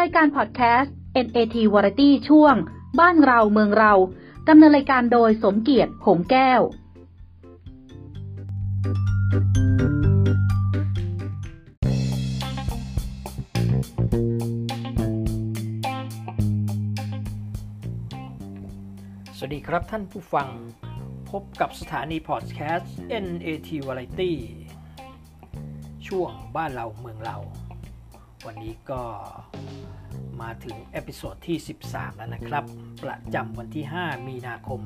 รายการพอดแคสต์ NAT Variety ช่วง บ้านเราเมืองเราดำเนินรายการโดยสมเกียรติหงแก้ว สวัสดีครับท่านผู้ฟัง พบกับสถานีพอดแคสต์ NAT Variety ช่วงบ้านเราเมืองเรา วันนี้ก็ มาถึง episode ที่ 13 แล้วนะครับ ประจำวันที่ 5 มีนาคม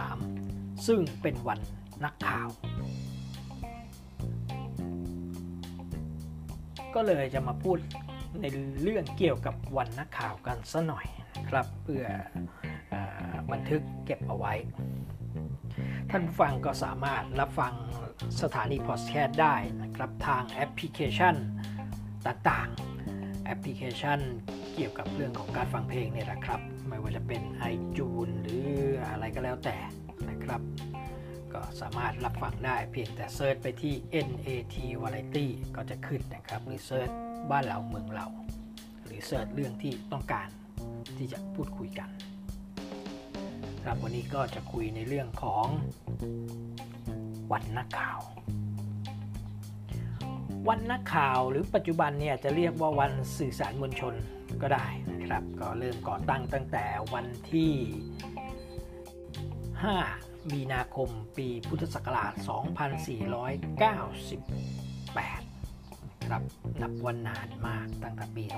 2563 ซึ่งเป็นวันนักข่าว ก็เลยจะมาพูดในเรื่องเกี่ยวกับวันนักข่าวกันสักหน่อยครับ เพื่อบันทึกเก็บเอาไว้ ท่านผู้ฟังก็สามารถรับฟังสถานีพอดแคสต์ได้นะครับ ทางแอปพลิเคชันต่างๆ แอปพลิเคชันเกี่ยวกับเรื่องของการฟังเพลงเนี่ยแหละครับ ไม่ว่าจะเป็น iTunes หรืออะไรก็แล้วแต่นะครับ ก็สามารถรับฟังได้เพียงแต่ search ไปที่ NAT Variety ก็จะขึ้นนะครับ หรือ search บ้านเราเมืองเรา หรือ search เรื่องที่ต้องการที่จะพูดคุยกัน ครับวันนี้ก็จะคุยในเรื่องของวันนักข่าว วันนักข่าวหรือปัจจุบันเนี่ยจะเรียกว่าวันสื่อสารมวลชนก็ได้นะครับ ก็เริ่มก่อตั้งตั้งแต่วันที่ 5 มีนาคมปีพุทธศักราช 2498 ครับนับวันนานมากตั้งแต่ปี 2498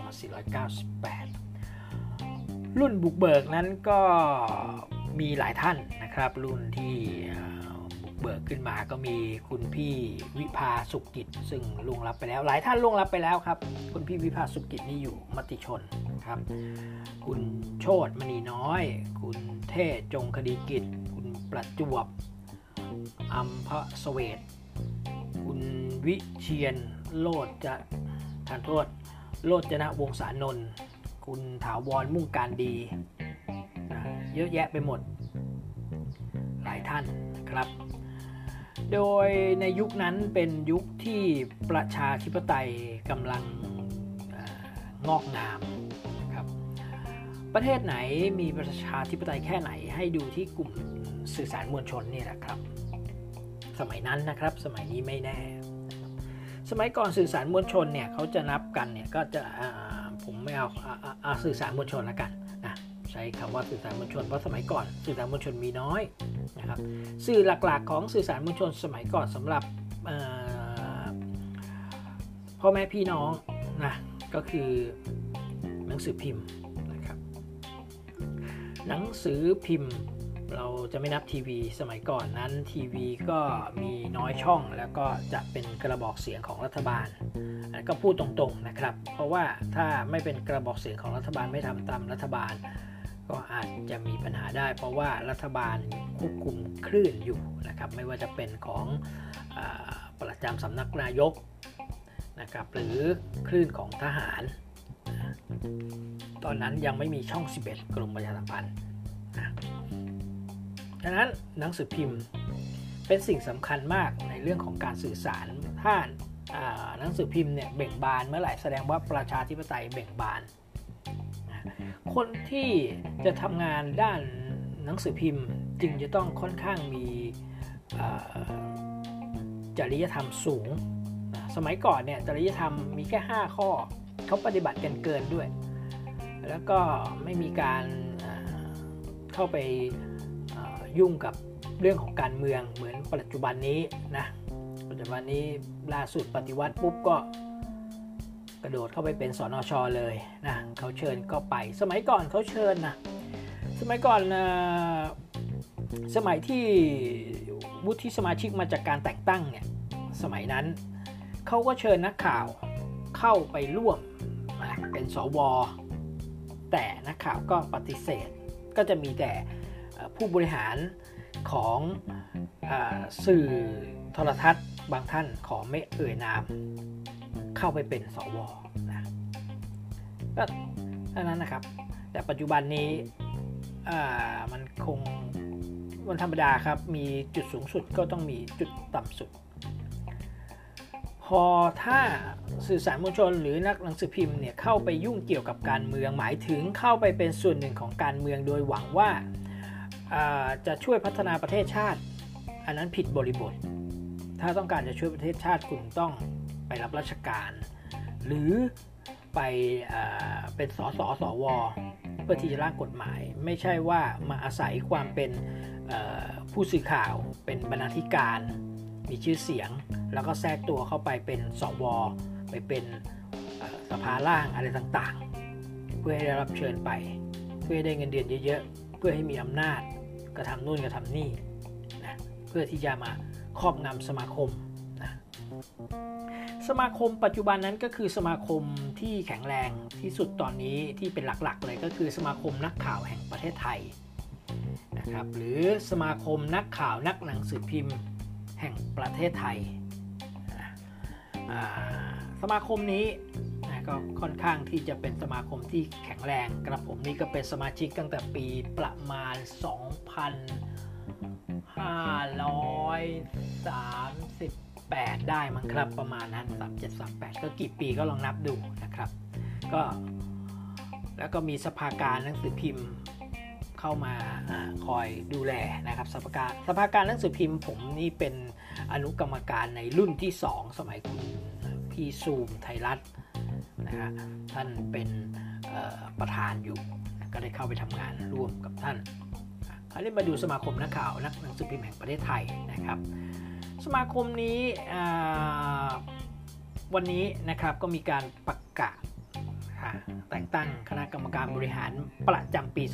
รุ่นบุกเบิกนั้นก็มีหลายท่านนะครับ รุ่นที่ เบิกขึ้นมาก็มีคุณพี่วิภาสุกิจ ซึ่งล่วงลับไปแล้ว หลายท่านล่วงลับไปแล้วครับ คุณพี่วิภาสุกิจนี่อยู่มติชนครับ คุณโชตมณีน้อย คุณเทศจงคดีกิจ คุณประจวบอัมพสเวตคุณวิเชียนโลดจะทานโทษ โลดจนะวงศานนท์คุณถาวรมุ่งการดี เยอะแยะไปหมด หลายท่าน โดยในยุคนั้นเป็นยุคที่ประชาธิปไตยกำลังงอกงามครับประเทศไหนมีประชาธิปไตยแค่ไหนให้ดูที่กลุ่มสื่อสารมวลชนนี่แหละครับ สมัยนั้นนะครับสมัยนี้ไม่แน่ สมัยก่อนสื่อสารมวลชนเนี่ยเขาจะนับกันเนี่ยก็จะผมไม่เอาเอาสื่อสารมวลชนละกัน ใช้คำว่าสื่อสารมวลชนเพราะสมัยก่อนสื่อสารมวลชนมีน้อยนะครับสื่อหลักๆ ของสื่อสารมวลชนสมัยก่อนสำหรับพ่อแม่พี่น้องนะก็คือหนังสือพิมพ์นะครับหนังสือพิมพ์เราจะไม่นับทีวีสมัยก่อนนั้นทีวีก็มีน้อยช่องแล้วก็จะเป็นกระบอกเสียงของรัฐบาลก็พูดตรงๆนะครับ เพราะว่าถ้าไม่เป็นกระบอกเสียงของรัฐบาลไม่ทำตามรัฐบาล ก็อาจจะมีปัญหาได้ เพราะว่ารัฐบาลควบคุมคลื่นอยู่นะครับไม่ว่าจะเป็นของอประจำสำนักนายกนะครับหรือคลื่นของทหาร ตอนนั้นยังไม่มีช่อง 11 กรมประชาสัมพันธ์ดังนั้นหนังสือพิมพ์เป็นสิ่งสำคัญมากในเรื่องของการสื่อสารถ้าหนังสือพิมพ์เนี่ยเบ่งบานเมื่อไหร่แสดงว่าประชาธิปไตยเบ่งบาน คนที่จะทำงานด้านหนังสือพิมพ์ จึงจะต้องค่อนข้างมีจริยธรรมสูง สมัยก่อนเนี่ยจริยธรรมมีแค่ 5 ข้อเขาปฏิบัติกันเกินด้วย แล้วก็ไม่มีการเข้าไปยุ่งกับเรื่องของการเมืองเหมือนปัจจุบันนี้นะปัจจุบันนี้ล่าสุดปฏิวัติปุ๊บก็ กระโดดเข้าไปเป็นสอนอชอเลยนะเขาเชิญก็ไป สมัยก่อนเขาเชิญนะสมัยก่อนนะสมัยที่วุฒิสมาชิกมาจากการแต่งตั้งเนี่ยสมัยนั้นเขาก็เชิญนักข่าวเข้าไปร่วมเป็นสวแต่นักข่าวก็ปฏิเสธก็จะมีแต่ผู้บริหารของอสื่อโทรทัศน์บางท่านขอไม่เอ่ยนาม เข้าไปเป็นสวนะก็เท่านั้นนะครับ แต่ปัจจุบันนี้มันคงวันธรรมดาครับ มีจุดสูงสุดก็ต้องมีจุดต่ำสุด พอถ้าสื่อสารมวลชนหรือนักหนังสือพิมพ์เนี่ยเข้าไปยุ่งเกี่ยวกับการเมืองหมายถึงเข้าไปเป็นส่วนหนึ่งของการเมืองโดยหวังว่าจะช่วยพัฒนาประเทศชาติ อันนั้นผิดบริบท ถ้าต้องการจะช่วยประเทศชาติคุณต้อง ไปรับราชการ หรือไปเป็นสสสวเพื่อที่จะร่างกฎหมาย ไม่ใช่ว่ามาอาศัยความเป็นผู้สื่อข่าวเป็นบรรณาธิการ มีชื่อเสียง แล้วก็แทรกตัวเข้าไปเป็นสวไปเป็นสภาล่างอะไรต่างๆ เพื่อให้ได้รับเชิญไป เพื่อให้ได้เงินเดือนเยอะๆ เพื่อให้มีอำนาจกระทำนู่นกระทำนี่นะเพื่อที่จะมาครอบงำสมาคม สมาคมปัจจุบันนั้นก็คือสมาคมที่แข็งแรงที่สุดตอนนี้ที่เป็นหลักๆ เลยก็คือสมาคมนักข่าวแห่งประเทศไทยนะครับหรือสมาคมนักข่าวนักหนังสือพิมพ์แห่งประเทศไทย สมาคมนี้นะก็ค่อนข้างที่จะเป็นสมาคมที่แข็งแรงกระผมนี่ก็เป็นสมาชิกตั้งแต่ปีประมาณ 8 ได้มั้งครับ ประมาณนั้น 3738 ก็กี่ปีก็ลองนับดูนะครับ ก็ แล้วก็มีสภาการหนังสือพิมพ์เข้ามาอคอยดูแลนะครับ สภาการสภาการหนังสือพิมพ์ ผมนี่เป็นอนุกรรมการในรุ่นที่ 2 สมัยคุณพี่ซูมไทยรัฐนะฮะท่านเป็นประธานอยู่ก็ได้เข้าไปทำงานร่วมกับท่านคราวนี้มาดูสมาคมนักข่าวนักหนังสือพิมพ์แห่งประเทศไทยนะครับ สมาคมนี้วันนี้นะครับก็มีการประกาศแต่งตั้งคณะกรรมการบริหารประจำปี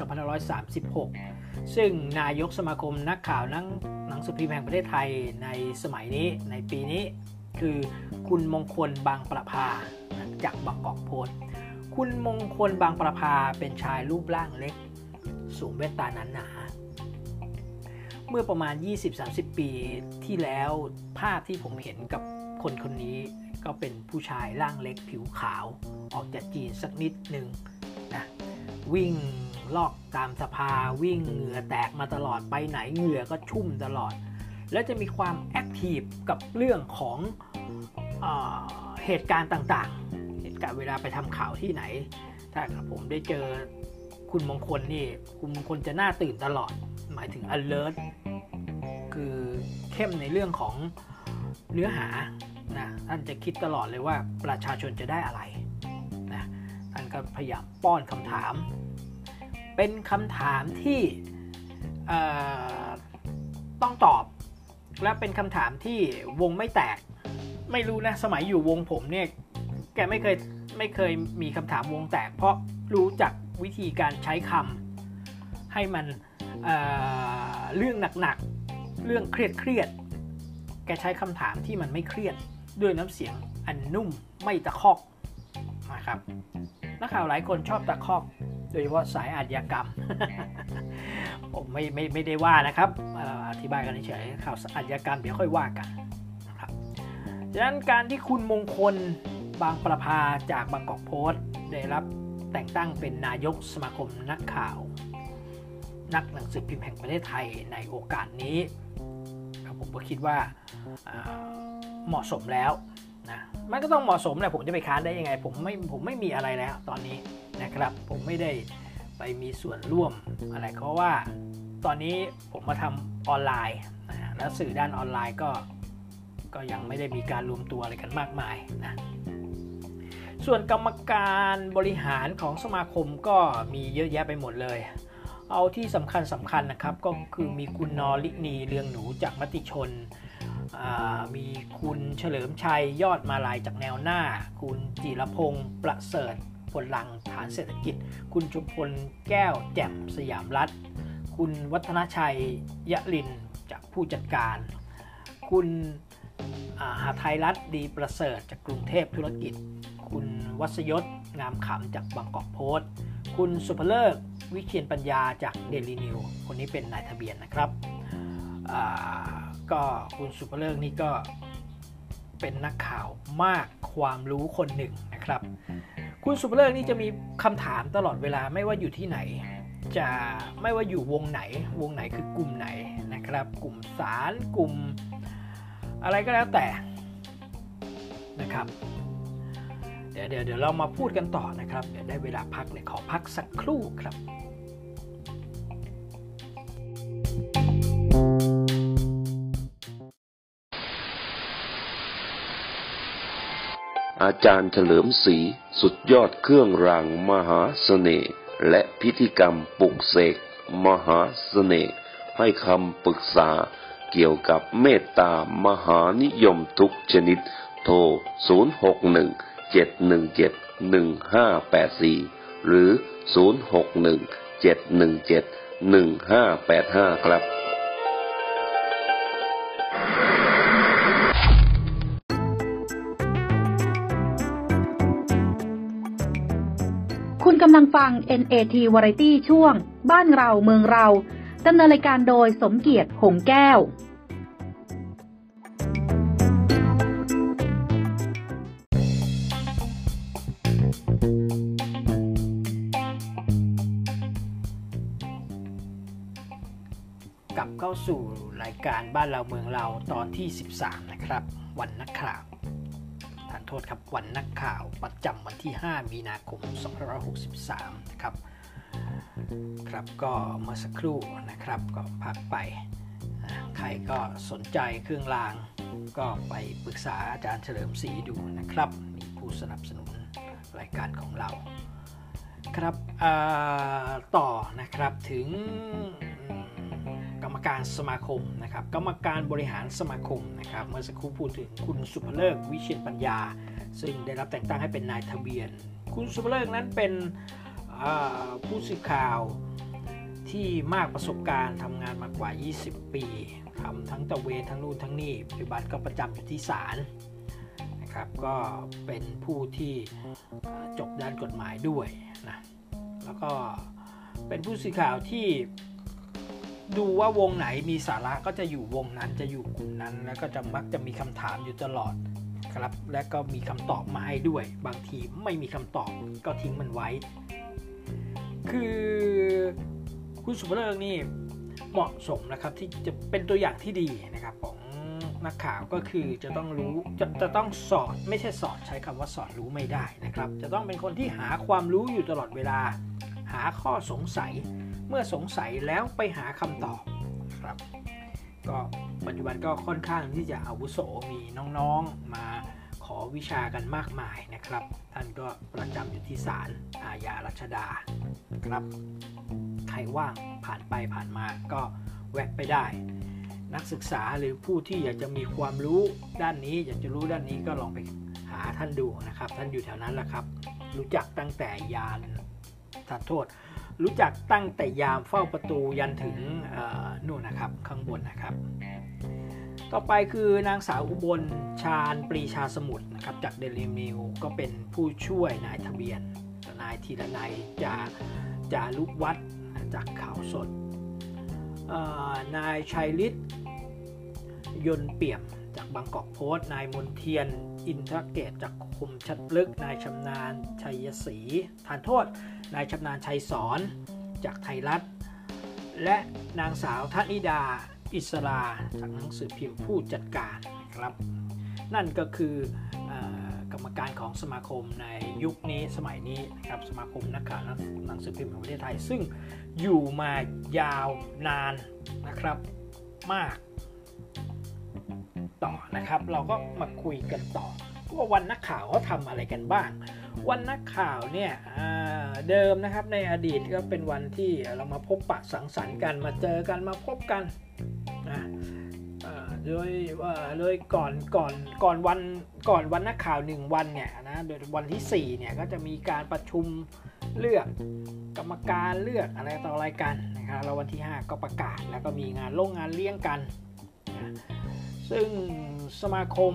2536 ซึ่งนายกสมาคมนักข่าวนังหนังสือพิมพ์แห่งประเทศไทยในสมัยนี้ในปีนี้คือคุณมงคลบางประภาจากบางกอกโพสคุณมงคลบางประภาเป็นชายรูปร่างเล็ก สูงเวตาหนาหนา เมื่อประมาณ 20-30 ปีที่แล้วภาพที่ผมเห็นกับคนคนนี้ก็เป็นผู้ชายร่างเล็กผิวขาว ออกจากจีนสักนิดหนึ่งนะวิ่งลอกตามสภาวิ่งเหงื่อแตกมาตลอดไปไหนเหงื่อก็ชุ่มตลอด แล้วจะมีความแอคทีฟกับเรื่องของเอเหตุการณ์ต่างๆ เหตุการณ์เวลาไปทำข่าวที่ไหน ถ้าผมได้เจอคุณมงคลนี่ คุณมงคลจะน่าตื่นตลอด หมายถึง alert คือเข้มในเรื่องของเนื้อหานะท่านจะคิดตลอดเลยว่าประชาชนจะได้อะไรนะท่านก็พยายามป้อนคำถาม เป็นคำถามที่ต้องตอบ และเป็นคำถามที่วงไม่แตก ไม่รู้นะ สมัยอยู่วงผมเนี่ยแกไม่เคยไม่เคยมีคำถามวงแตก เพราะรู้จักวิธีการใช้คำให้มัน เเรื่องหนักๆ เรื่องเครียดๆแกใช้คำถามที่มันไม่เครียดด้วยน้ำเสียงอันนุ่มไม่ตะคอกนะครับนักข่าวหลายคนชอบตะคอก โดยเฉพาะสายอาชญากรรม ผมไม่ไม่ไม่ได้ว่านะครับอธิบายกันเฉยข่าวอาชญากรรมเดี๋ยวค่อยว่ากันนะครับดังนั้นการที่คุณมงคลบางประภาจากบางกอกโพสต์ ได้รับแต่งตั้งเป็นนายกสมาคมนักข่าว นักหนังสือพิมพ์แห่งประเทศไทยในโอกาสนี้ผมก็คิดว่าเหมาะสมแล้วนะมันก็ต้องเหมาะสมแหละผมจะไปค้านได้ยังไง ผมไม่ผมไม่มีอะไรแล้วตอนนี้นะครับ ผมไม่ได้ไปมีส่วนร่วมอะไรเพราะว่าตอนนี้ผมมาทำออนไลน์นะแล้วสื่อด้านออนไลน์ก็ก็ยังไม่ได้มีการรวมตัวอะไรกันมากมายนะส่วนกรรมการบริหารของสมาคมก็มีเยอะแยะไปหมดเลย เอาที่สำคัญสำคัญนะครับก็คือมีคุณนอลินีเรืองหนูจากมติชน มีคุณเฉลิมชัยยอดมาลายจากแนวหน้า คุณจิรพงศ์ประเสริฐผลลังฐานเศรษฐกิจ คุณจุพลแก้วแจ่มสยามรัฐ คุณวัฒนชัยยะลินจากผู้จัดการ คุณหาไทยรัฐดีประเสริฐจากกรุงเทพธุรกิจ คุณวัศยศงามขำจากบางกอกโพสต์ คุณสุภเลิก วิเชียนปัญญาจากเดลีนิวคนนี้เป็นนายทะเบียนนะครับก็คุณสุภเลิกนี่ก็เป็นนักข่าวมากความรู้คนหนึ่งนะครับ คุณสุภเลิกนี่จะมีคำถามตลอดเวลาไม่ว่าอยู่ที่ไหน จะไม่ว่าอยู่วงไหน วงไหนคือกลุ่มไหนนะครับ กลุ่มสารกลุ่มอะไรก็แล้วแต่นะครับ ดี๋ยวเดี๋ยวเดี๋ยวเรามาพูดกันต่อนะครับ เดี๋ยวได้เวลาพักเลยขอพักสักครู่ครับอาจารย์เฉลิมศรีสุดยอดเครื่องรางมหาเสน่ห์และพิธีกรรมปลุกเสกมหาเสน่ห์ให้คำปรึกษาเกี่ยวกับเมตตามหานิยมทุกชนิด โทร 061 1584 หรือ 061 717 1585 ครับคุณกำลังฟัง NAT Variety ช่วง บ้านเราเมืองเราดำเนินรายการโดยสมเกียรติหงแก้ว สู่รายการบ้านเราเมืองเราตอนที่ 13 นะครับ วันนักข่าวทานโทษครับวันนักข่าวประจำวันที่ 5 มีนาคม 2563 นะครับ ครับก็เมื่อสักครู่นะครับก็พักไป ใครก็สนใจเครื่องราง ก็ไปปรึกษาอาจารย์เฉลิมศรีดูนะครับ มีผู้สนับสนุนรายการของเรา ครับต่อนะครับถึง การสมาคมนะครับกรรมการบริหารสมาคมนะครับเมื่อสักครู่พูดถึงคุณสุภเลิกวิเชียนปัญญา ซึ่งได้รับแต่งตั้งให้เป็นนายทะเบียน คุณสุภเลิกนั้นเป็นผู้สื่อข่าวที่มากประสบการณ์ทำงานมากว่า 20 ปีทำทั้งตะเวนทั้งนู่นทั้งนี่ปัจจุบันก็ประจำอยู่ที่ศาลนะครับก็เป็นผู้ที่จบด้านกฎหมายด้วยนะแล้วก็เป็นผู้สื่อข่าวที่ ดูว่าวงไหนมีสาระก็จะอยู่วงนั้นจะอยู่กลุ่มนั้น แล้วก็จะมักจะมีคำถามอยู่ตลอดครับ และก็มีคำตอบมาให้ด้วย บางทีไม่มีคำตอบก็ทิ้งมันไว้ คือคุณสุภเลิกนี่เหมาะสมนะครับที่จะเป็นตัวอย่างที่ดีนะครับของนักข่าวก็คือจะต้องรู้จะจะต้องสอนไม่ใช่สอนใช้คำว่าสอนรู้ไม่ได้นะครับ จะต้องเป็นคนที่หาความรู้อยู่ตลอดเวลา หาข้อสงสัย เมื่อสงสัยแล้วไปหาคำตอบครับ ก็ปัจจุบันก็ค่อนข้างที่จะอาวุโสมีน้องๆมาขอวิชากันมากมายนะครับ ท่านก็ประจำอยู่ที่ศาลอาญารัชดาครับ ใครว่างผ่านไปผ่านมาก็แวะไปได้นักศึกษาหรือผู้ที่อยากจะมีความรู้ด้านนี้ อยากจะรู้ด้านนี้ก็ลองไปหาท่านดูนะครับ ท่านอยู่แถวนั้นแหละครับ รู้จักตั้งแต่ยาน ทานโทษ รู้จักตั้งแต่ยามเฝ้าประตูยันถึงนู่นนะครับข้างบนนะครับ ต่อไปคือนางสาวอุบลชาญปรีชาสมุทรนะครับจากเดลิมิวก็เป็นผู้ช่วยนายทะเบียนนายธีรนัยจาจารุวัฒน์จากข่าวสดนายชัยฤทธิ์ยนเปี่ยม จากบางกอกโพสต์นายมนเทียน อินทรเกตจากคมชัดลึก นายชำนาญชัยศรีทานโทษ นายชำนาญชัยสอนจากไทยรัฐ และนางสาวธนิดา อิสราจากหนังสือพิมพ์ผู้จัดการครับ นั่นก็คืออกรรมการของสมาคมในยุคนี้สมัยนี้นะครับสมาคมนักข่าวหนังสือพิมพ์แห่งประเทศไทย ซึ่งอยู่มายาวนานนะครับมาก ต่อนะครับ เราก็มาคุยกันต่อว่าวันนักข่าวเขาทำอะไรกันบ้าง วันนักข่าวเนี่ยอ่าเดิมนะครับในอดีตก็เป็นวันที่เรามาพบปะสังสรรค์กันมาเจอกันมาพบกันนะอ่าโดยว่าโดยก่อนก่อนก่อนวันก่อนวันนักข่าวหนึ่งวันเนี่ยนะโดยวันที่4เนี่ยก็จะมีการประชุมเลือกกรรมการเลือกอะไรต่ออะไรกันนะครับแล้ววันที่ 5 ก็ประกาศแล้วก็มีงานโรงงานเลี้ยงกันนะ ซึ่งสมาคม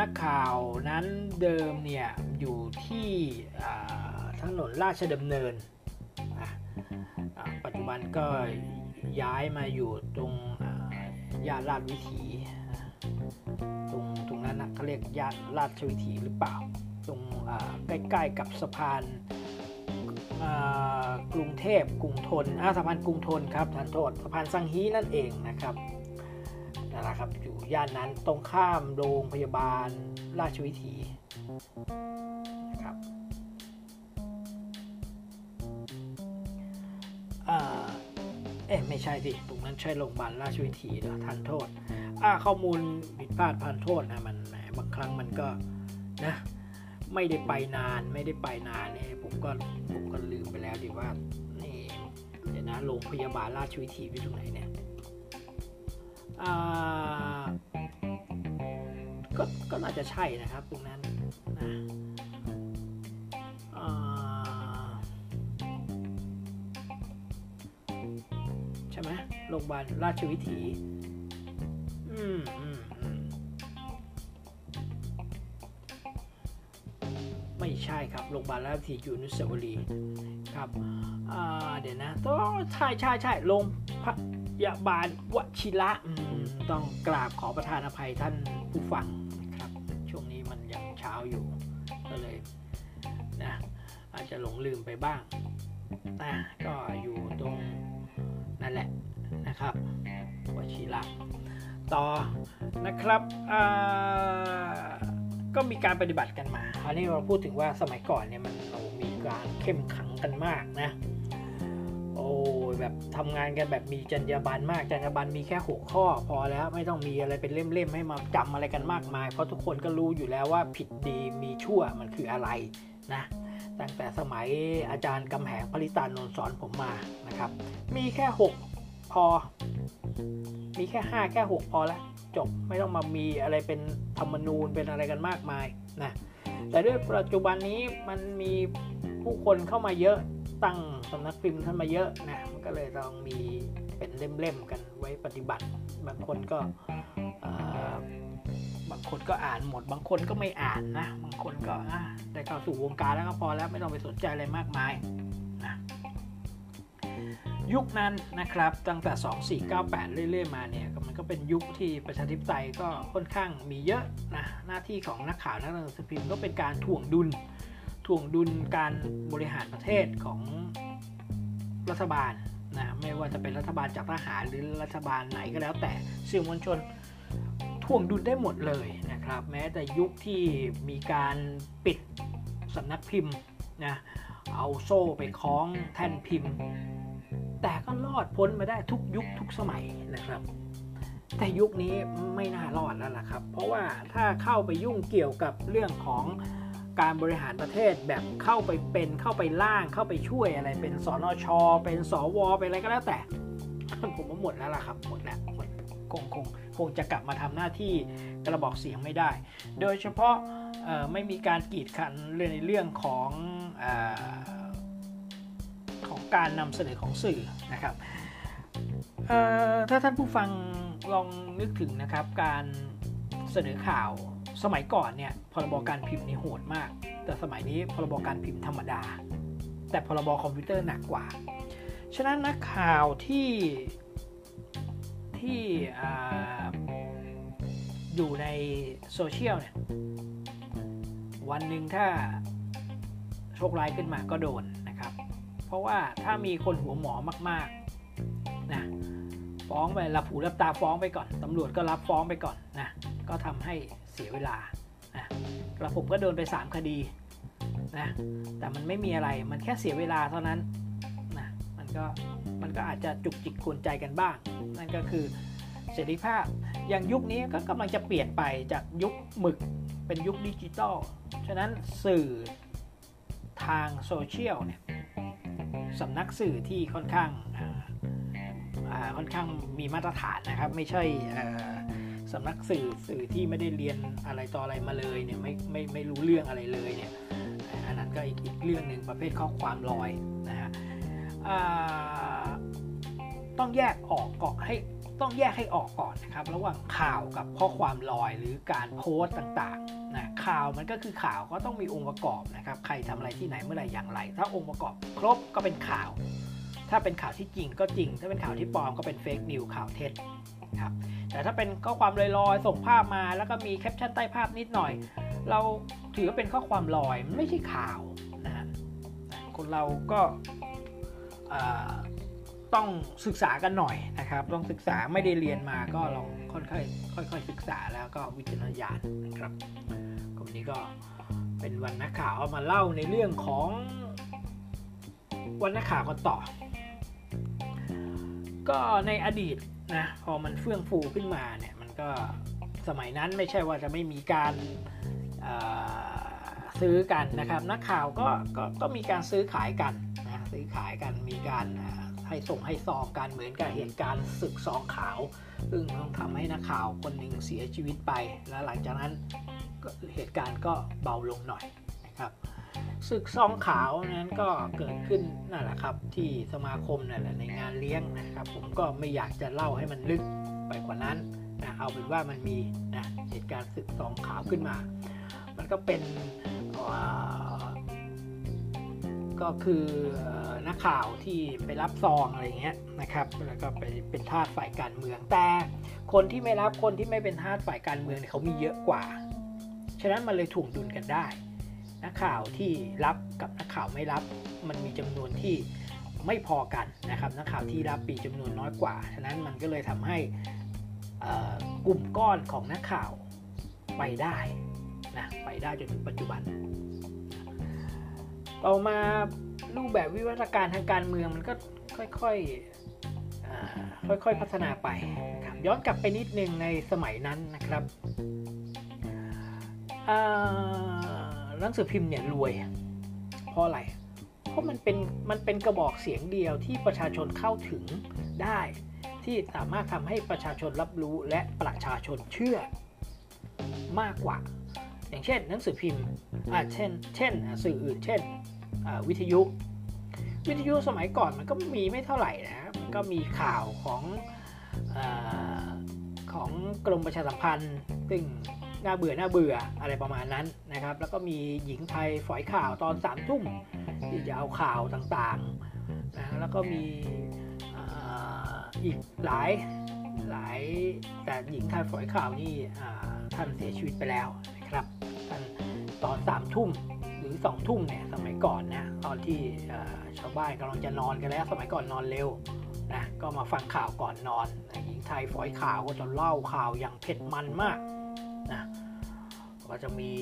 นักข่าวนั้นเดิมเนี่ยอยู่ที่ถนนราชดำเนิน ปัจจุบันก็ย้ายมาอยู่ตรงย่านลาดวิถี ตรงตรงนั้นนะเขาเรียกย่านราชวิถีหรือเปล่า ตรงใกล้ๆกับสะพานกรุงเทพกรุงทนอาสะพานกรุงทนครับท่านโทษสะพานสังฮีนั่นเองนะครับ นั่นแหละครับ อยู่ย่านนั้นตรงข้ามโรงพยาบาลราชวิถีนะครับเอ๊ะไม่ใช่สิตรงนั้นใช่โรงพยาบาลราชวิถีเหรอทานโทษอ่าข้อมูลผิดพลาดทานโทษนะมันบางครั้งมันก็นะไม่ได้ไปนานไม่ได้ไปนานเนี่ยผมก็ผมก็ลืมไปแล้วดิว่านี่เดี๋ยวนะโรงพยาบาลราชวิถีอยู่ตรงไหนเนี่ย ก็ก็น่าจะใช่นะครับตรงนั้นนะใช่ไหมโรงพยาบาลราชวิถี อืม ไม่ใช่ครับโรงพยาบาลราชวิถีอยู่นุสาวรีครับเดี๋ยวนะต้องใช่ใช่ใช่โรงพยาบาลวชิระต้องกราบขอประทานอภัยท่านผู้ฟังนะครับ ช่วงนี้มันยังเช้าอยู่ก็เลยนะอาจจะหลงลืมไปบ้างนะก็อยู่ตรงนั่นแหละนะครับวชิระต่อนะครับอ่า ก็มีการปฏิบัติกันมา อันนี้เราพูดถึงว่าสมัยก่อนเนี่ยมันเรามีการเข้มขังกันมากนะ โอ้ยแบบทำงานกันแบบมีจรรยาบรรณมาก จรรยาบรรณมีแค่หกข้อพอแล้วไม่ต้องมีอะไรเป็นเล่มๆให้มาจำอะไรกันมากมาย เพราะทุกคนก็รู้อยู่แล้วว่าผิดดีมีชั่วมันคืออะไรนะตั้งแต่สมัยอาจารย์กำแหงพลิตานนท์สอนผมมานะครับ มีแค่ 6 พอ มีแค่ 5 แค่ 6 พอแล้ว จบไม่ต้องมามีอะไรเป็นธรรมนูญเป็นอะไรกันมากมายนะแต่ด้วยปัจจุบันนี้มันมีผู้คนเข้ามาเยอะตั้งสำนักพิมพ์ท่านมาเยอะนะมันก็เลยต้องมีเป็นเล่มๆกันไว้ปฏิบัติ บางคนก็เอ่อบางคนก็อ่านหมด บางคนก็ไม่อ่านนะ บางคนก็อะได้เข้าสู่วงการแล้วก็พอแล้วไม่ต้องไปสนใจอะไรมากมายนะ ยุคนั้นนะครับตั้งแต่ 2498 เรื่อยๆมาเนี่ยมันก็เป็นยุคที่ประชาธิปไตยก็ค่อนข้างมีเยอะนะหน้าที่ของนักข่าวนักหนังสือพิมพ์ก็เป็นการถ่วงดุลถ่วงดุลการบริหารประเทศของรัฐบาลนะไม่ว่าจะเป็นรัฐบาลจากทหารหรือรัฐบาลไหนก็แล้วแต่สื่อมวลชนถ่วงดุลได้หมดเลยนะครับ แม้แต่ยุคที่มีการปิดสำนักพิมพ์นะเอาโซ่ไปคล้องแท่นพิมพ์ แต่ก็รอดพ้นมาได้ทุกยุคทุกสมัยนะครับ แต่ยุคนี้ไม่น่ารอดแล้วล่ะครับ เพราะว่าถ้าเข้าไปยุ่งเกี่ยวกับเรื่องของการบริหารประเทศแบบเข้าไปเป็นเข้าไปล่างเข้าไปช่วยอะไรเป็นสอนอชอเป็นสวเป็นอะไรก็แล้วแต่ผมว่าหมดแล้วล่ะครับหมดแล้วหมดคงคงคงจะกลับมาทำหน้าที่กระบอกเสียงไม่ได้ โดยเฉพาะไม่มีการกีดขันเรื่องในเรื่องของ การนำเสนอของสื่อนะครับถ้าท่านผู้ฟังลองนึกถึงนะครับการเสนอข่าวสมัยก่อนเนี่ยพรบการพิมพ์นี่โหดมาก แต่สมัยนี้พรบการพิมพ์ธรรมดา แต่พรบคอมพิวเตอร์หนักกว่า ฉะนั้นนักข่าวที่ที่ออยู่ในโซเชียลเนี่ยวันหนึ่งถ้าโชคร้ายขึ้นมาก็โดน รับเพราะว่าถ้ามีคนหัวหมอมากๆนะฟ้องไปรับหูรับตาฟ้องไปก่อนตำรวจก็รับฟ้องไปก่อนนะก็ทำให้เสียเวลานะกระผมก็โดนไป 3 คดีนะแต่มันไม่มีอะไรมันแค่เสียเวลาเท่านั้นนะมันก็มันก็อาจจะจุกจิกกวนใจกันบ้าง นั่นก็คือเสรีภาพอย่างยุคนี้ก็กำลังจะเปลี่ยนไปจากยุคหมึกเป็นยุคดิจิตอลฉะนั้นสื่อทางโซเชียลเนี่ย สำนักสื่อที่ค่อนข้างค่อนข้างมีมาตรฐานนะครับ ไม่ใช่สำนักสื่อสื่อที่ไม่ได้เรียนอะไรต่ออะไรมาเลยเนี่ยไม่ไม่ไม่รู้เรื่องอะไรเลยเนี่ยอันนั้นก็อีกอีกเรื่องหนึ่งประเภทข้อความลอยนะฮะต้องแยกออกก่อนให้ ต้องแยกให้ออกก่อนนะครับ ระหว่างข่าวกับข้อความลอยหรือการโพสต์ต่างๆนะข่าวมันก็คือข่าวก็ต้องมีองค์ประกอบนะครับ ใครทำอะไรที่ไหนเมื่อไหร่อย่างไร ถ้าองค์ประกอบครบก็เป็นข่าว ถ้าเป็นข่าวที่จริงก็จริง ถ้าเป็นข่าวที่ปลอมก็เป็นเฟกนิวข่าวเท็จครับแต่ถ้าเป็นข้อความลอยๆส่งภาพมาแล้วก็มีแคปชั่นใต้ภาพนิดหน่อย เราถือว่าเป็นข้อความลอยมันไม่ใช่ข่าวนะฮะคนเราก็ ต้องศึกษากันหน่อยนะครับ ต้องศึกษาไม่ได้เรียนมาก็ลองค่อยๆค่อยๆศึกษาแล้วก็วิจารณญาณนะครับก็วันนี้ก็เป็นวันนักข่าวเอามาเล่าในเรื่องของวันนักข่าวกันต่อ ก็ในอดีตนะพอมันเฟื่องฟูขึ้นมาเนี่ยมันก็สมัยนั้นไม่ใช่ว่าจะไม่มีการซื้อกันนะครับ นักข่าวก็ก็ก็มีการซื้อขายกันนะซื้อขายกันมีการ ให้ส่งให้ซองกันเหมือนกับเหตุการณ์ศึกซองขาว ซึ่งต้องทำให้นักข่าวคนหนึ่งเสียชีวิตไป แล้วหลังจากนั้นเหตุการณ์ก็เบาลงหน่อยนะครับศึกซองขาวนั้นก็เกิดขึ้นนั่นแหละครับที่สมาคมนั่นแหละในงานเลี้ยงนะครับ ผมก็ไม่อยากจะเล่าให้มันลึกไปกว่านั้นนะเอาเป็นว่ามันมีนะเหตุการณ์ศึกซองขาวขึ้นมา มันก็เป็น ก็คือนักข่าวที่ไปรับซองอะไรเงี้ยนะครับแล้วก็ไปเป็นทาสฝ่ายการเมืองแต่คนที่ไม่รับคนที่ไม่เป็นทาสฝ่ายการเมืองเนี่ยเขามีเยอะกว่า ฉะนั้นมันเลยถ่วงดุลกันได้ นักข่าวที่รับกับนักข่าวไม่รับ มันมีจำนวนที่ไม่พอกันนะครับนักข่าวที่รับปีจำนวนน้อยกว่า ฉะนั้นมันก็เลยทำให้กลุ่มก้อนของนักข่าวไปได้นะไปได้จนถึงปัจจุบัน ต่อมารูปแบบวิวัฒนาการทางการเมืองมันก็ค่อยๆค่อยๆพัฒนาไปครับย้อนกลับไปนิดนึงในสมัยนั้นนะครับหนังสือพิมพ์เนี่ยรวย เพราะอะไร เพราะมันเป็นมันเป็นกระบอกเสียงเดียวที่ประชาชนเข้าถึงได้ ที่สามารถทำให้ประชาชนรับรู้และประชาชนเชื่อมากกว่า อย่างเช่น หนังสือพิมพ์เช่น เช่นสื่ออื่น เช่น วิทยุ วิทยุสมัยก่อนมันก็มีไม่เท่าไหร่นะมันก็มีข่าวของอของกรมประชาสัมพันธ์ ซึ่งน่าเบื่อน่าเบื่ออะไรประมาณนั้นนะครับ แล้วก็มีหญิงไทยฝอยข่าวตอนสามทุ่มที่จะเอาข่าวต่างๆนะแล้วก็มีอีกหลายหลายแต่หญิงไทยฝอยข่าวนี่ท่านเสียชีวิตไปแล้วนะครับท่านตอนสามทุ่ม หรือสองทุ่มเนี่ยสมัยก่อนนะตอนที่ชาวบ้านกำลังจะนอนกันแล้ว สมัยก่อนนอนเร็วนะก็มาฟังข่าวก่อนนอนหญิงไทยฝอยข่าวก็จะเล่าข่าวอย่างเผ็ดมันมากนะก็จะมี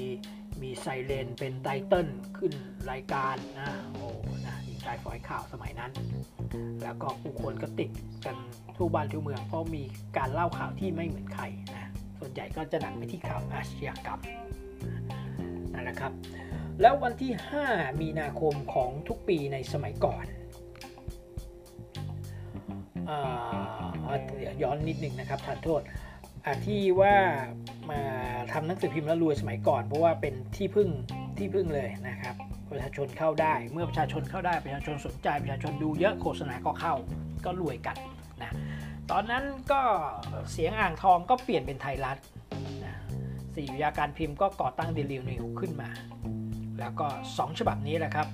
มีไซเรนเป็นไตเติลขึ้นรายการนะโอ้นะหญิงไทยฝอยข่าวสมัยนั้น แล้วก็ผู้คนก็ติดกันทั่วบ้านทั่วเมือง เพราะมีการเล่าข่าวที่ไม่เหมือนใครนะส่วนใหญ่ก็จะหนักไปที่ข่าวอาชญากรรมนั่นแหละครับ แล้ววันที่ 5 มีนาคมของทุกปีในสมัยก่อนย้อนนิดนึงนะครับทานโทษที่ว่ามาทำหนังสือพิมพ์แล้วรวยสมัยก่อน เพราะว่าเป็นที่พึ่งที่พึ่งเลยนะครับ ประชาชนเข้าได้ เมื่อประชาชนเข้าได้ประชาชนสนใจประชาชนดูเยอะโฆษณาก็เข้าก็รวยกันนะตอนนั้นก็เสียงอ่างทองก็เปลี่ยนเป็นไทยรัฐนะสี่วิทยาการพิมพ์ก็ก่อตั้งเดลิวนิวขึ้นมา แล้วก็ 2 ฉบับนี้แหละครับ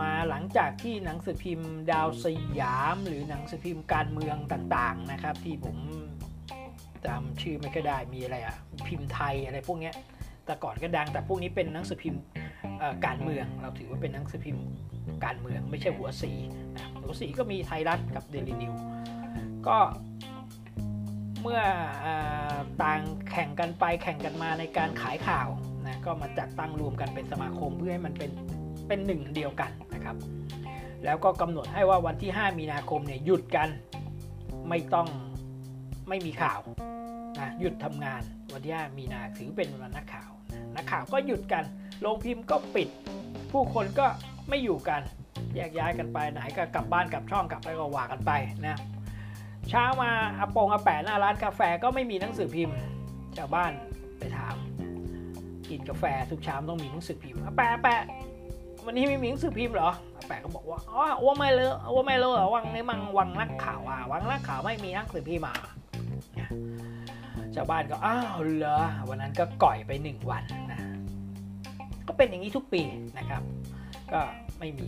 มาหลังจากที่หนังสือพิมพ์ดาวสยามหรือหนังสือพิมพ์การเมืองต่างๆนะครับ ที่ผมจำชื่อไม่ก็ได้มีอะไรอะพิมพ์ไทยอะไรพวกนี้แต่ก่อนก็ดังแต่พวกนี้เป็นหนังสือพิมพ์การเมือง เราถือว่าเป็นหนังสือพิมพ์การเมือง ไม่ใช่หัวสีนะหัวสีก็มีไทยรัฐกับเดลินิวก็เมื่ออต่างแข่งกันไปแข่งกันมาในการขายข่าว นะก็มาจัดตั้งรวมกันเป็นสมาคมเพื่อให้มันเป็นเป็นหนึ่งเดียวกันนะครับ แล้วก็กำหนดให้ว่าวันที่ 5 มีนาคมเนี่ยหยุดกันไม่ต้องไม่มีข่าวนะหยุดทำงานวันที่ 5 มีนาถือเป็นวันนักข่าวนักข่าวก็หยุดกันโรงพิมพ์ก็ปิด ผู้คนก็ไม่อยู่กันแยกย้ายกันไปไหนก็กลับบ้านกลับช่องกลับไปก็ว่ากันไปนะเช้ามาอาปงอาแปะหน้าร้านกาแฟก็ไม่มีหนังสือพิมพ์ชาวบ้านไปถาม กินกาแฟทุกเช้าต้องมีหนังสือพิมพ์แปะแปะวันนี้ไม่มีหนังสือพิมพ์เหรอแปะก็บอกว่าอ๋อว่าไม่เลยว่าไม่เลยวังในมังวังนักข่าวอะวังนักข่าวไม่มีหนังสือพิมพ์มาชาวบ้านก็อ้าวเหรอวันนั้นก็ก่อยไปหนึ่งวันนะก็เป็นอย่างนี้ทุกปีนะครับ ก็ไม่มี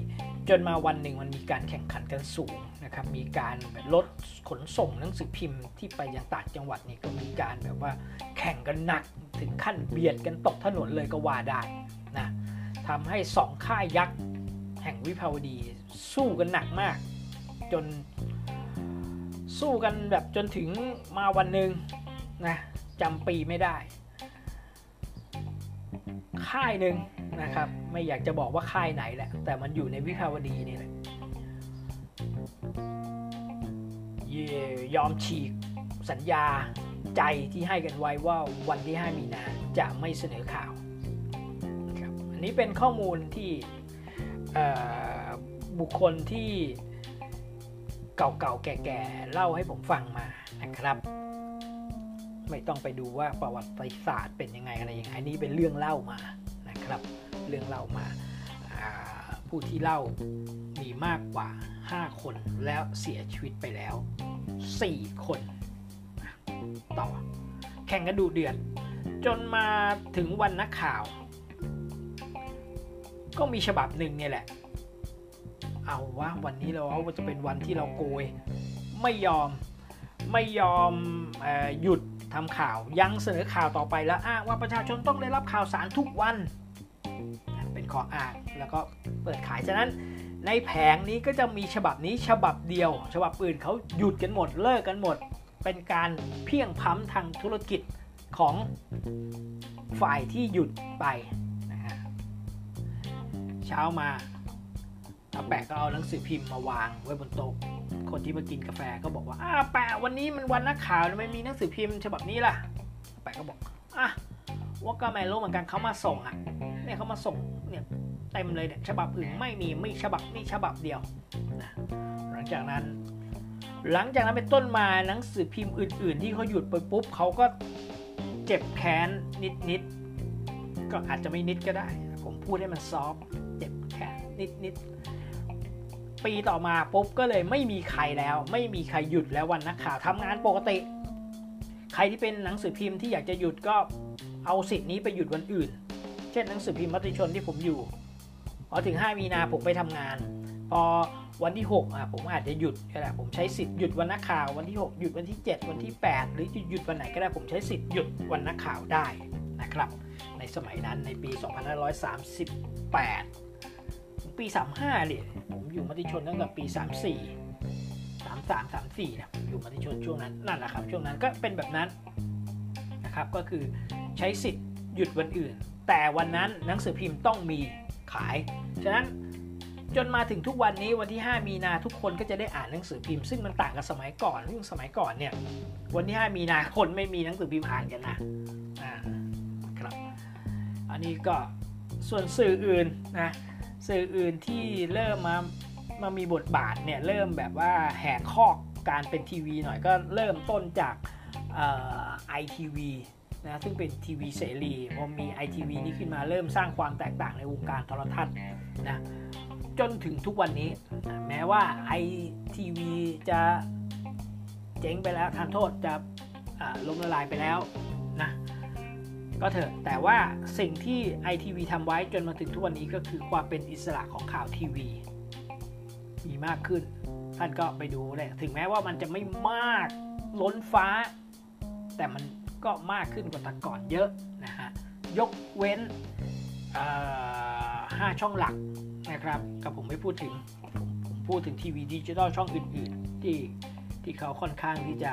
จนมาวันหนึ่งมันมีการแข่งขันกันสูงนะครับ มีการแบบรถขนส่งหนังสือพิมพ์ที่ไปยังต่างจังหวัดนี่ก็มีการแบบว่าแข่งกันหนัก ถึงขั้นเบียดกันตกถนนเลยก็ว่าได้นะทำให้สองค่ายยักษ์แห่งวิภาวดีสู้กันหนักมาก จนสู้กันแบบจนถึงมาวันหนึ่งนะจำปีไม่ได้ ค่ายหนึ่งนะครับ ไม่อยากจะบอกว่าค่ายไหนแหละ แต่มันอยู่ในวิภาวดีนี่แหละยอมฉีกสัญญา ใจที่ให้กันไว้ว่าวันที่ 5 มีนาจะไม่เสนอข่าวครับอันนี้เป็นข้อมูลที่บุคคลที่เก่าๆแก่ๆเล่าให้ผมฟังมานะครับ ไม่ต้องไปดูว่าประวัติศาสตร์เป็นยังไงอะไรยังไงอันนี้เป็นเรื่องเล่ามานะครับ เรื่องเล่ามาผู้ที่เล่ามีมากกว่า 5 คนแล้วเสียชีวิตไปแล้ว 4 คน ต่อ แข่งกันดูเดือด จนมาถึงวันนักข่าว ก็มีฉบับหนึ่งเนี่ยแหละ เอาว่าวันนี้เราว่าจะเป็นวันที่เราโกย ไม่ยอมไม่ยอมอหยุดทำข่าวยังเสนอข่าวต่อไปแล้วอ้างว่าประชาชนต้องได้รับข่าวสารทุกวัน เป็นข้ออ้างแล้วก็เปิดขายฉะนั้นในแผงนี้ก็จะมีฉบับนี้ฉบับเดียว ฉบับอื่นเขาหยุดกันหมดเลิกกันหมด เป็นการเพียงพั้มทางธุรกิจของฝ่ายที่หยุดไปนะฮะเช้ามาอาแปะก็เอาหนังสือพิมพ์มาวางไว้บนโต๊ะคนที่มากินกาแฟก็บอกว่าอ้าแปะวันนี้มันวันนักข่าวไม่มีหนังสือพิมพ์ฉบับนี้ล่ะอาแปะก็บอกอะว่าก็ไม่รู้เหมือนกันเขามาส่งอะเนี่ยเขามาส่งเนี่ยเต็มเลยเนี่ยฉบับอื่นไม่มีไม่ฉบับนี่ฉบับเดียวนะหลังจากนั้น หลังจากนั้นเป็นต้นมาหนังสือพิมพ์อื่น ๆ ที่เขาหยุดไปปุ๊บเขาก็เจ็บแค้นนิด ๆ ก็อาจจะไม่นิดก็ได้ ผมพูดให้มันซอฟเจ็บแค้นนิด ๆ ปีต่อมาปุ๊บก็เลยไม่มีใครแล้ว ไม่มีใครหยุดแล้ววันนักข่าวทำงานปกติ ใครที่เป็นหนังสือพิมพ์ที่อยากจะหยุดก็เอาสิทธิ์นี้ไปหยุดวันอื่น เช่นหนังสือพิมพ์มติชนที่ผมอยู่พอถึง 5 มีนาผมไปทำงาน พอ วันที่6อะผมอาจจะหยุดก็ได้ผมใช้สิทธิ์หยุดวันนักข่าววันที่ 6 หยุดวันที่ 7 วันที่ 8 หรือหยุดวันไหนก็ได้ผมใช้สิทธิ์หยุดวันนักข่าวได้นะครับ ในสมัยนั้นในปี 2538 ปี 35เลยผมอยู่มติชนตั้งแต่ปี 34 33 34นะผมอยู่มติชนช่วงนั้นนั่นแหละครับ ช่วงนั้นก็เป็นแบบนั้นนะครับก็คือใช้สิทธิ์หยุดวันอื่น แต่วันนั้นหนังสือพิมพ์ต้องมีขายฉะนั้น จนมาถึงทุกวันนี้วันที่ 5 มีนาทุกคนก็จะได้อ่านหนังสือพิมพ์ซึ่งมันต่างกับสมัยก่อนซึ่งสมัยก่อนเนี่ยวันที่ 5 มีนาคนไม่มีหนังสือพิมพ์อ่านกันนะอ่าครับอันนี้ก็ส่วนสื่ออื่นนะสื่ออื่นที่เริ่มมามามีบทบาทเนี่ยเริ่มแบบว่าแหกคอกการเป็นทีวีหน่อยก็เริ่มต้นจากไอทีวีนะซึ่งเป็นทีวีเสรีพอมี ITV นี้ขึ้นมาเริ่มสร้างความแตกต่างในวงการโทรทัศน์นะ จนถึงทุกวันนี้ แม้ว่าไอทีวีจะเจ๊งไปแล้วทานโทษจะล้มละลายไปแล้วนะก็เถอะแต่ว่าสิ่งที่ไอทีวีทำไว้จนมาถึงทุกวันนี้ก็คือความเป็นอิสระของข่าวทีวี มีมากขึ้น ท่านก็ไปดูเลยถึงแม้ว่ามันจะไม่มากล้นฟ้า แต่มันก็มากขึ้นกว่าแต่ก่อนเยอะนะฮะยกเว้นห้าช่องหลัก นะครับกับผมไม่พูดถึงผมผมพูดถึงทีวีดิจิตอลช่องอื่นๆที่ที่เขาค่อนข้างที่จะ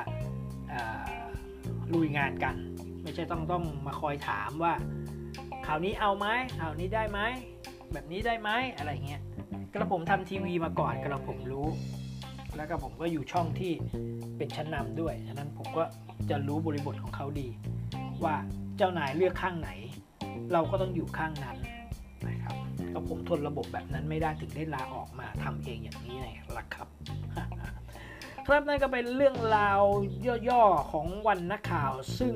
ลุยงานกัน ไม่ใช่ต้องต้องมาคอยถามว่าข่าวนี้เอาไหมข่าวนี้ได้ไหมแบบนี้ได้ไหมอะไรเงี้ยกระผมทำทีวีมาก่อนกระผมรู้ แล้วก็ผมก็อยู่ช่องที่เป็นชั้นนำด้วยฉะนั้นผมก็จะรู้บริบทของเขาดี ว่าเจ้านายเลือกข้างไหน เราก็ต้องอยู่ข้างนั้น รับก็ผมทนระบบแบบนั้นไม่ได้ถึงได้ลาออกมาทำเองอย่างนี้เลยละครับ ครับนั่นก็เป็นเรื่องราวย่อๆของวันนักข่าวซึ่ง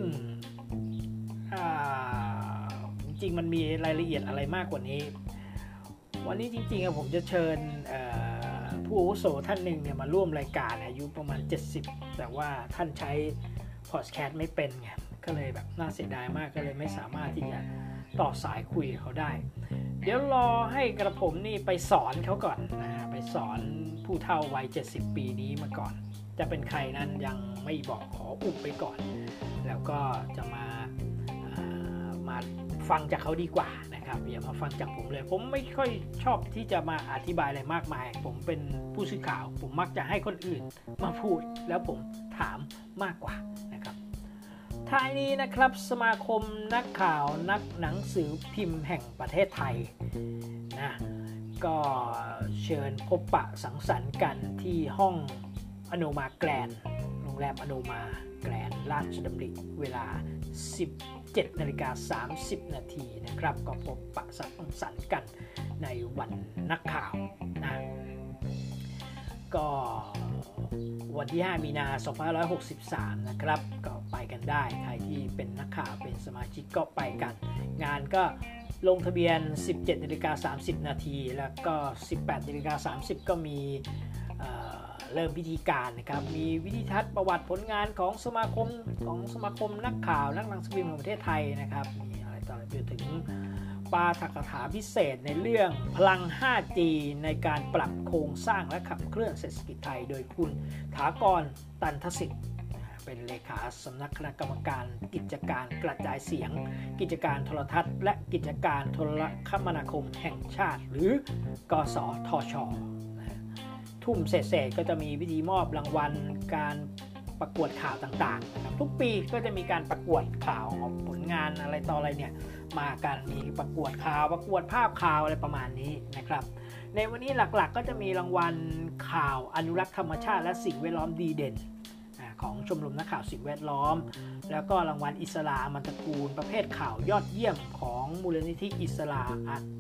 จริงๆมันมีรายละเอียดอะไรมากกว่านี้ วันนี้จริงๆผมจะเชิญผู้อาวุโสท่านหนึ่งเนี่ยมาร่วมรายการอายุประมาณ 70 แต่ว่าท่านใช้พอดแคสต์ไม่เป็นไงก็เลยแบบน่าเสียดายมากก็เลยไม่สามารถที่จะต่อสายคุยเขาได้ เดี๋ยวรอให้กระผมนี่ไปสอนเขาก่อนนะไปสอนผู้เฒ่าวัย 70 ปีนี้มาก่อน จะเป็นใครนั้นยังไม่บอกขออุบไปก่อน แล้วก็จะมามาฟังจากเขาดีกว่านะครับอย่ามาฟังจากผมเลย ผมไม่ค่อยชอบที่จะมาอธิบายอะไรมากมาย ผมเป็นผู้สื่อข่าว ผมมักจะให้คนอื่นมาพูดแล้วผมถามมากกว่านะครับ ท้ายนี้นะครับสมาคมนักข่าวนักหนังสือพิมพ์แห่งประเทศไทยนะก็เชิญพบปะสังสรรค์กันที่ห้องอโนมาแกรนโรงแรมอโนมาแกรนราชดำริเวลา 17นาฬิกา30 นาทีนะครับ ก็พบปะสังสรรค์กันในวันนักข่าวนะก็ วันที่ 5 มีนา2563 นะครับ ก็ไปกันได้ ใครที่เป็นนักข่าวเป็นสมาชิกก็ไปกัน งานก็ลงทะเบียน 17นาฬิกา30 นาที แล้วก็ 18นาฬิกา30 ก็มีเริ่มพิธีการนะครับ มีวิธีทัศน์ประวัติผลงานของสมาคมของสมาคมนักข่าวนักหนังสือพิมพ์ของประเทศไทยนะครับมีอะไรต่ออะไรไปถึง ปาถกถาพิเศษในเรื่องพลัง 5G ในการปรับโครงสร้างและขับเคลื่อนเศรษฐกิจไทย โดยคุณถากรตันทสิทธิ์เป็นเลขาสำนักคณะกรรมการกิจการกระจายเสียง กิจการโทรทัศน์ และกิจการโทรคมนาคมแห่งชาติ หรือกสทช ทุ่มเศษๆก็จะมีพิธีมอบรางวัลการ ประกวดข่าวต่างๆนะครับทุกปีก็จะมีการประกวดข่าวผลงานอะไรต่ออะไรเนี่ยมากันมีประกวดข่าวประกวดภาพข่าวอะไรประมาณนี้นะครับ ในวันนี้หลักๆ ก็จะมีรางวัลข่าวอนุรักษ์ธรรมชาติ และสิ่งแวดล้อมดีเด่นของชมรมนักข่าวสิ่งแวดล้อม แล้วก็รางวัลอิสลามันตะกูล ประเภทข่าวยอดเยี่ยมของมูลนิธิอิสลา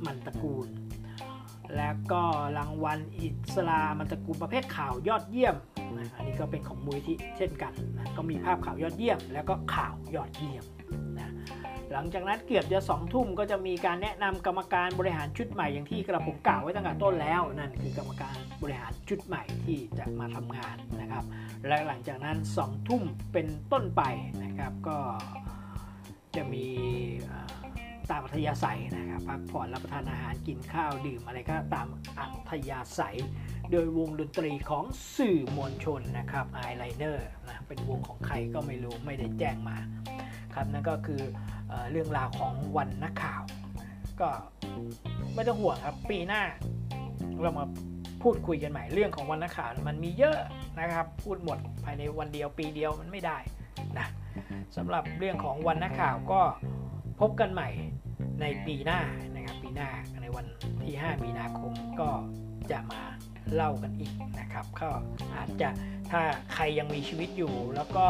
มันตะกูล แล้วก็รางวัลอิสลามันตะกูลประเภทข่าวยอดเยี่ยมอันนี้ก็เป็นของมูลนิธิเช่นกันนะก็มีภาพข่าวยอดเยี่ยม แล้วก็ข่าวยอดเยี่ยมนะหลังจากนั้นเกือบจะสองทุ่มก็จะมีการแนะนำกรรมการบริหารชุดใหม่อย่างที่กระผมกล่าวไว้ตั้งแต่ต้นแล้วนั่นคือกรรมการบริหารชุดใหม่ที่จะมาทำงานนะครับ และหลังจากนั้นสองทุ่มเป็นต้นไปนะครับก็จะมี ตามอัธยาศัยนะครับพักผ่อนรับประทานอาหารกินข้าวดื่มอะไรก็ตามอัธยาศัย โดยวงดนตรีของสื่อมวลชนนะครับไอไลเนอร์นะเป็นวงของใครก็ไม่รู้ไม่ได้แจ้งมาครับนั่นก็คือเรื่องราวของวันนักข่าว ก็ไม่ต้องห่วงครับปีหน้า เรามาพูดคุยกันใหม่เรื่องของวันนักข่าวมันมีเยอะนะครับ พูดหมดภายในวันเดียวปีเดียวมันไม่ได้นะสำหรับเรื่องของวันนักข่าวก็ พบกันใหม่ในปีหน้านะครับปีหน้าในวันที่ 5 มีนาคมก็จะมาเล่ากันอีกนะครับ ก็อาจจะถ้าใครยังมีชีวิตอยู่ แล้วก็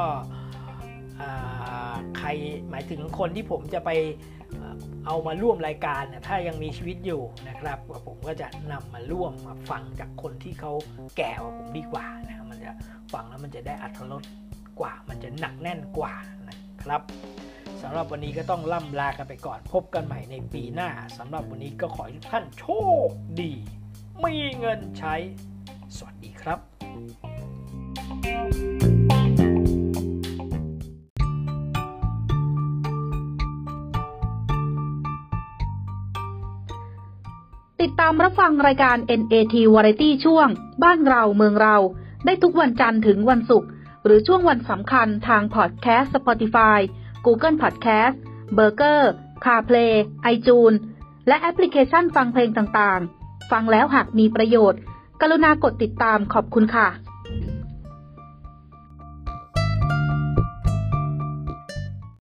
ใครหมายถึงคนที่ผมจะไปเอามาร่วมรายการถ้ายังมีชีวิตอยู่นะครับผมก็จะนำมาร่วมมาฟังจากคนที่เขาแก่กว่าผมดีกว่านะมันจะฟังแล้วมันจะได้อัธรสกว่า มันจะหนักแน่นกว่านะครับ สำหรับวันนี้ก็ต้องล่ำลากันไปก่อน พบกันใหม่ในปีหน้าสำหรับวันนี้ก็ขอให้ทุกท่านโชคดี มีเงินใช้ สวัสดีครับ ติดตามรับฟังรายการ NAT Variety ช่วง บ้านเราเมืองเรา ได้ทุกวันจันทร์ถึงวันศุกร์หรือช่วงวันสำคัญทางพอดแคสต์ Spotify Google Podcast b u r g e r CarPlay iTunes และแอปพลิเคชันฟังเพลงต่างๆ ฟังแล้วหากมีประโยชน์ กรุณากดติดตามขอบคุณค่ะ